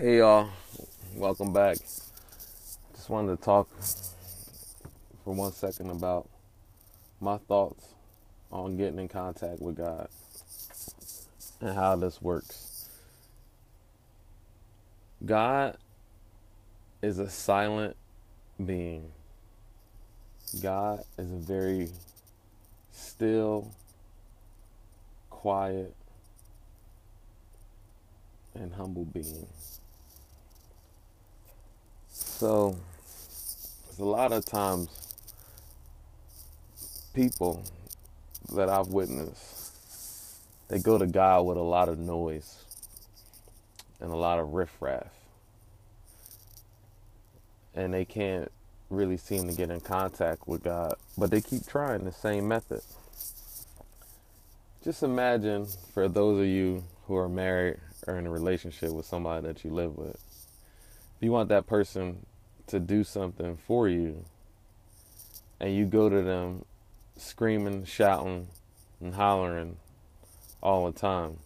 Hey y'all, welcome back. Just wanted to talk for one second about my thoughts on getting in contact with God and how this works. God is a silent being. God is a very still, quiet, and humble being. So, a lot of times people that I've witnessed, they go to God with a lot of noise and a lot of riffraff. And they can't really seem to get in contact with God, but they keep trying the same method. Just imagine for those of you who are married or in a relationship with somebody that you live with, you want that person to do something for you and you go to them screaming, shouting, and hollering all the time.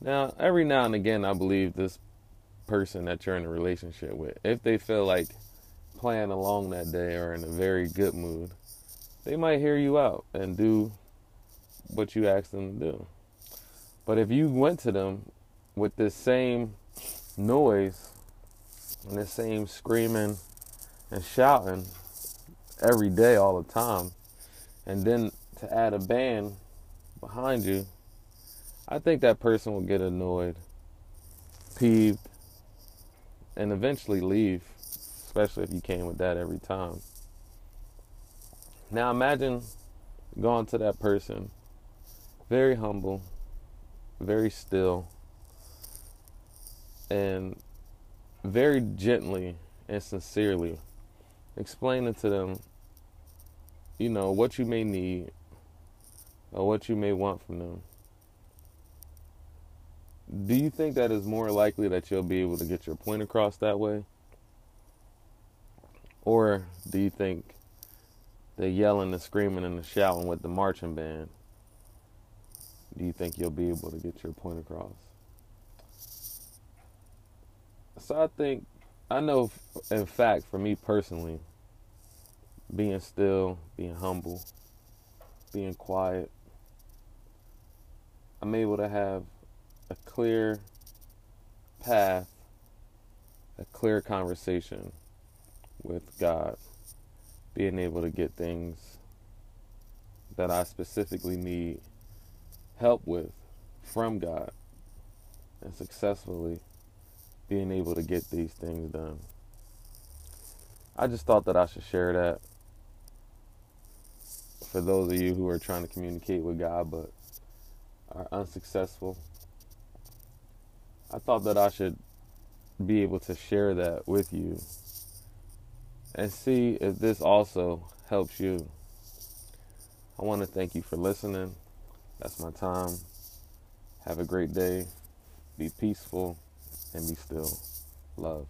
Now, every now and again, I believe this person that you're in a relationship with, if they feel like playing along that day or in a very good mood, they might hear you out and do what you asked them to do. But if you went to them with this same noise and the same screaming and shouting every day, all the time, and then to add a band behind you, I think that person will get annoyed, peeved, and eventually leave, especially if you came with that every time. Now imagine going to that person, very humble, very still, and very gently and sincerely explaining to them, you know, what you may need or what you may want from them. Do you think that is more likely that you'll be able to get your point across that way? Or do you think the yelling, the screaming, and the shouting with the marching band, do you think you'll be able to get your point across? So I think, I know, in fact, for me personally, being still, being humble, being quiet, I'm able to have a clear path, a clear conversation with God, being able to get things that I specifically need help with from God and successfully being able to get these things done. I just thought that I should share that for those of you who are trying to communicate with God but are unsuccessful. I thought that I should be able to share that with you and see if this also helps you. I want to thank you for listening. That's my time. Have a great day. Be peaceful and be still. Love.